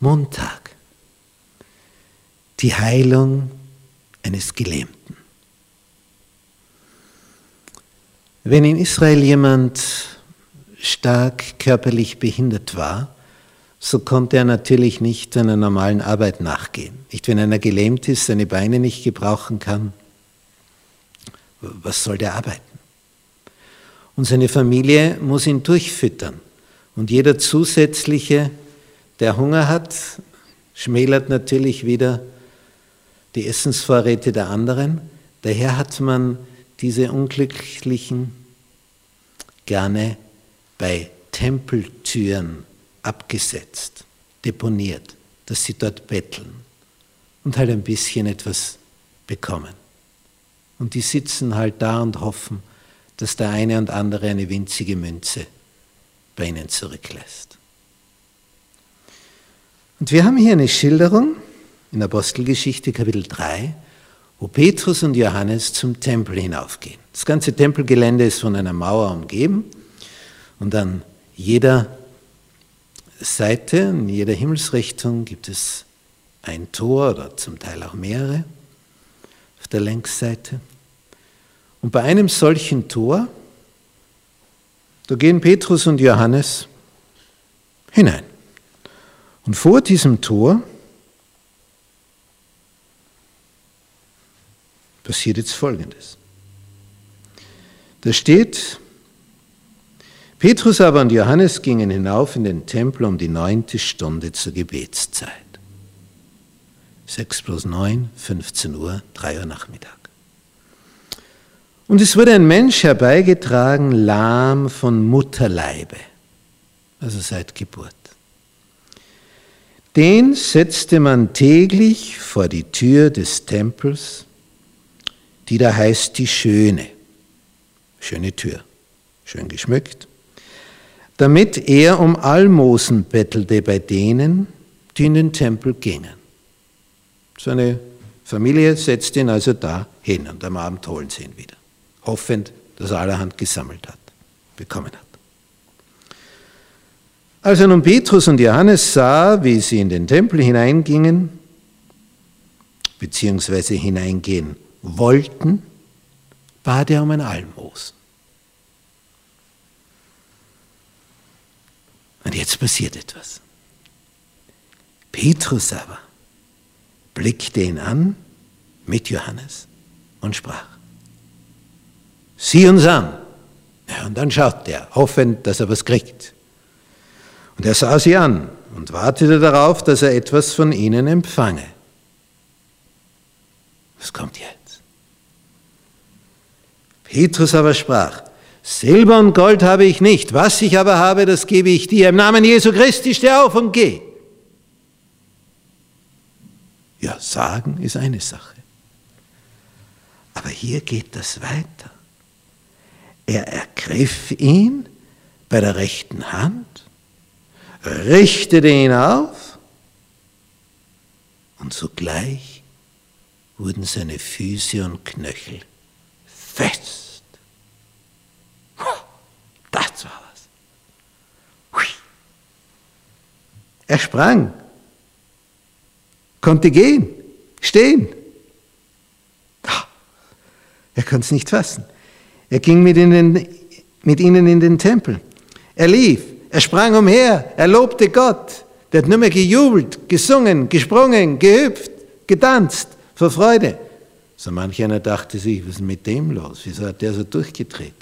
Montag. Die Heilung eines Gelähmten. Wenn in Israel jemand stark körperlich behindert war, so konnte er natürlich nicht einer normalen Arbeit nachgehen. Nicht wenn einer gelähmt ist, seine Beine nicht gebrauchen kann. Was soll der arbeiten? Und seine Familie muss ihn durchfüttern. Und jeder zusätzliche, der Hunger hat, schmälert natürlich wieder die Essensvorräte der anderen. Daher hat man diese Unglücklichen gerne bei Tempeltüren abgesetzt, deponiert, dass sie dort betteln und halt ein bisschen etwas bekommen. Und die sitzen halt da und hoffen, dass der eine und andere eine winzige Münze bei ihnen zurücklässt. Und wir haben hier eine Schilderung in Apostelgeschichte Kapitel 3, wo Petrus und Johannes zum Tempel hinaufgehen. Das ganze Tempelgelände ist von einer Mauer umgeben und an jeder Seite, in jeder Himmelsrichtung gibt es ein Tor oder zum Teil auch mehrere auf der Längsseite. Und bei einem solchen Tor, da gehen Petrus und Johannes hinein. Und vor diesem Tor passiert jetzt Folgendes. Da steht, Petrus aber und Johannes gingen hinauf in den Tempel um die neunte Stunde zur Gebetszeit. 6 plus 9, 15 Uhr, 3 Uhr Nachmittag. Und es wurde ein Mensch herbeigetragen, lahm von Mutterleibe, also seit Geburt. Den setzte man täglich vor die Tür des Tempels, die da heißt die Schöne. Schöne Tür, schön geschmückt damit er um Almosen bettelte bei denen, die in den Tempel gingen. Seine Familie setzt ihn also da hin und am Abend holen sie ihn wieder, hoffend, dass er allerhand gesammelt hat, bekommen hat. Als er nun Petrus und Johannes sah, wie sie in den Tempel hineingingen, beziehungsweise hineingehen wollten, bat er um ein Almosen. Und jetzt passiert etwas. Petrus aber blickte ihn an mit Johannes und sprach, sieh uns an. Ja, und dann schaut er, hoffend, dass er was kriegt. Und er sah sie an und wartete darauf, dass er etwas von ihnen empfange. Was kommt jetzt? Petrus aber sprach, Silber und Gold habe ich nicht, was ich aber habe, das gebe ich dir. Im Namen Jesu Christi steh auf und geh. Ja, sagen ist eine Sache. Aber hier geht das weiter. Er ergriff ihn bei der rechten Hand, richtete ihn auf und sogleich wurden seine Füße und Knöchel fest. Das war was. Er sprang, konnte gehen, stehen. Er konnte es nicht fassen. Er ging mit ihnen, mit ihnen in den Tempel. Er lief, er sprang umher, er lobte Gott. Der hat nur mehr gejubelt, gesungen, gesprungen, gehüpft, getanzt vor Freude. So manch einer dachte sich, was ist mit dem los? Wieso hat der so durchgedreht?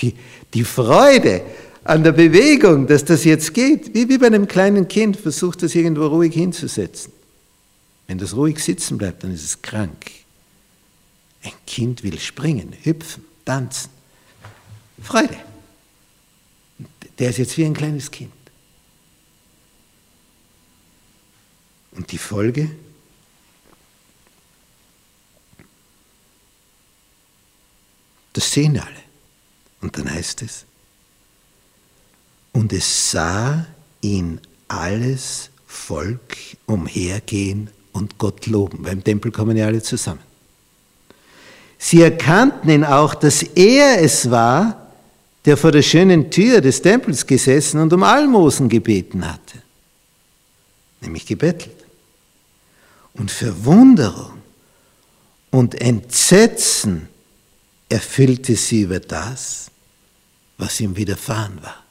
Die, die Freude an der Bewegung, dass das jetzt geht, wie, wie bei einem kleinen Kind, versucht das irgendwo ruhig hinzusetzen. Wenn das ruhig sitzen bleibt, dann ist es krank. Ein Kind will springen, hüpfen, tanzen. Freude. Der ist jetzt wie ein kleines Kind. Und die Folge? Das sehen alle. Und dann heißt es, und es sah ihn alles Volk umhergehen und Gott loben. Beim Tempel kommen ja alle zusammen. Sie erkannten ihn auch, dass er es war, der vor der schönen Tür des Tempels gesessen und um Almosen gebeten hatte. nämlich gebettelt. Und Verwunderung und Entsetzen erfüllte sie über das, was ihm widerfahren war.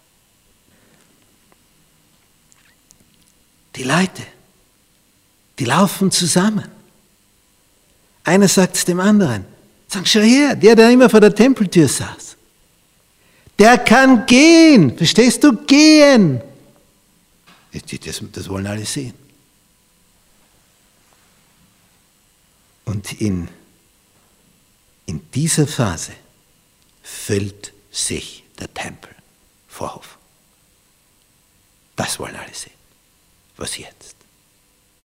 Die Leute, die laufen zusammen. Einer sagt es dem anderen, sag, schau her, der, der immer vor der Tempeltür saß, der kann gehen, verstehst du, gehen. Das, das wollen alle sehen. Und in, in dieser Phase füllt sich der Tempel Vorhof. Das wollen alle sehen. Was jetzt?